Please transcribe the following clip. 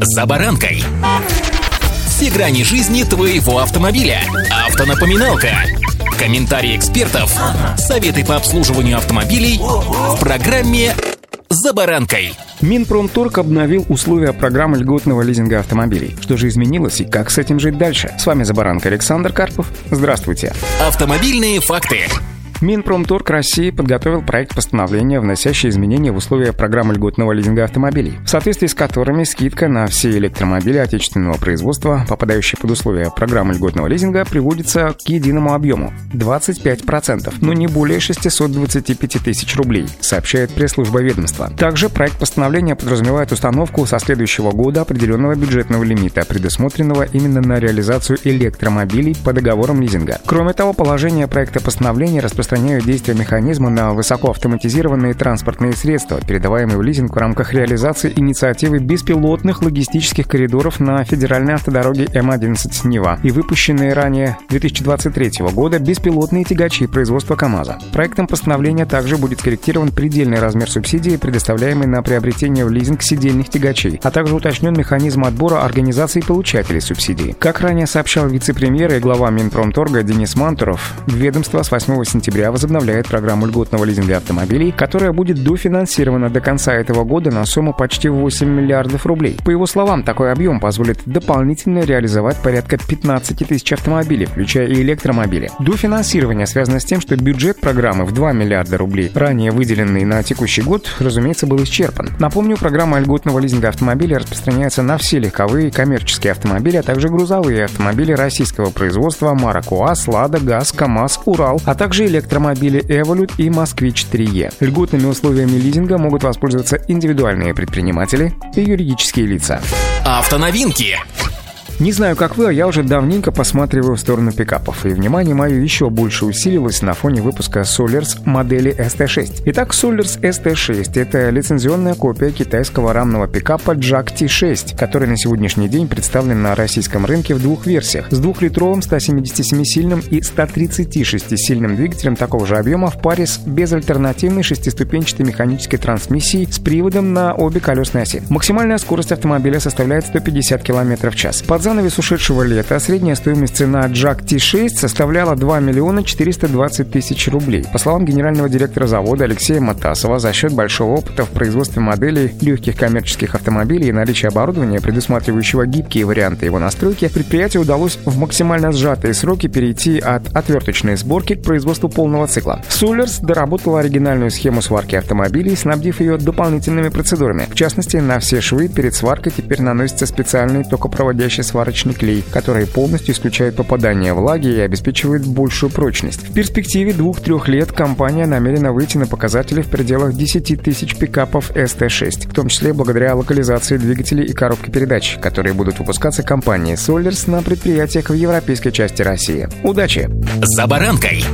«За баранкой». Все грани жизни твоего автомобиля. Автонапоминалка. Комментарии экспертов. Советы по обслуживанию автомобилей в программе «За баранкой». Минпромторг обновил условия программы льготного лизинга автомобилей. Что же изменилось и как с этим жить дальше? С вами «За баранкой» Александр Карпов. Здравствуйте. Автомобильные факты. Минпромторг России подготовил проект постановления, вносящий изменения в условия программы льготного лизинга автомобилей, в соответствии с которыми скидка на все электромобили отечественного производства, попадающие под условия программы льготного лизинга, приводится к единому объему – 25%, но не более 625 тысяч рублей, сообщает пресс-служба ведомства. Также проект постановления подразумевает установку со следующего года определенного бюджетного лимита, предусмотренного именно на реализацию электромобилей по договорам лизинга. Кроме того, положение проекта постановления распространяется распространяют действие механизма на высокоавтоматизированные транспортные средства, передаваемые в лизинг в рамках реализации инициативы беспилотных логистических коридоров на федеральной автодороге М11 Нева и выпущенные ранее 2023 года беспилотные тягачи производства КАМАЗа. Проектом постановления также будет скорректирован предельный размер субсидии, предоставляемый на приобретение в лизинг сидельных тягачей, а также уточнен механизм отбора организаций получателей субсидий. Как ранее сообщал вице-премьер и глава Минпромторга Денис Мантуров, ведомство с 8 сентября сентября возобновляет программу льготного лизинга автомобилей, которая будет дофинансирована до конца этого года на сумму почти 8 миллиардов рублей. По его словам, такой объем позволит дополнительно реализовать порядка 15 тысяч автомобилей, включая и электромобили. Дофинансирование связано с тем, что бюджет программы в 2 миллиарда рублей, ранее выделенный на текущий год, разумеется, был исчерпан. Напомню, программа льготного лизинга автомобилей распространяется на все легковые и коммерческие автомобили, а также грузовые автомобили российского производства марок УАЗ, Лада, ГАЗ, КАМАЗ, Урал, а также электромобили Evolut и Москвич 3E. Льготными условиями лизинга могут воспользоваться индивидуальные предприниматели и юридические лица. Автоновинки. Не знаю, как вы, а я уже давненько посматриваю в сторону пикапов, и внимание мое еще больше усилилось на фоне выпуска Solers модели ST6. Итак, Solers ST6 — это лицензионная копия китайского рамного пикапа Jack T6, который на сегодняшний день представлен на российском рынке в двух версиях — с двухлитровым 177-сильным и 136-сильным двигателем такого же объема в паре с безальтернативной шестиступенчатой механической трансмиссией с приводом на обе колесные оси. Максимальная скорость автомобиля составляет 150 км в час. Под занавес ушедшего лета средняя стоимость цена Jack T6 составляла 2 миллиона 420 тысяч рублей. По словам генерального директора завода Алексея Матасова, за счет большого опыта в производстве моделей легких коммерческих автомобилей и наличия оборудования, предусматривающего гибкие варианты его настройки, предприятию удалось в максимально сжатые сроки перейти от отверточной сборки к производству полного цикла. Сулерс доработала оригинальную схему сварки автомобилей, снабдив ее дополнительными процедурами. В частности, на все швы перед сваркой теперь наносится специальный токопроводящий сварочный клей, который полностью исключает попадание влаги и обеспечивает большую прочность. В перспективе двух-трех лет компания намерена выйти на показатели в пределах 10 тысяч пикапов ST6, в том числе благодаря локализации двигателей и коробки передач, которые будут выпускаться компанией Solers на предприятиях в европейской части России. Удачи! За баранкой!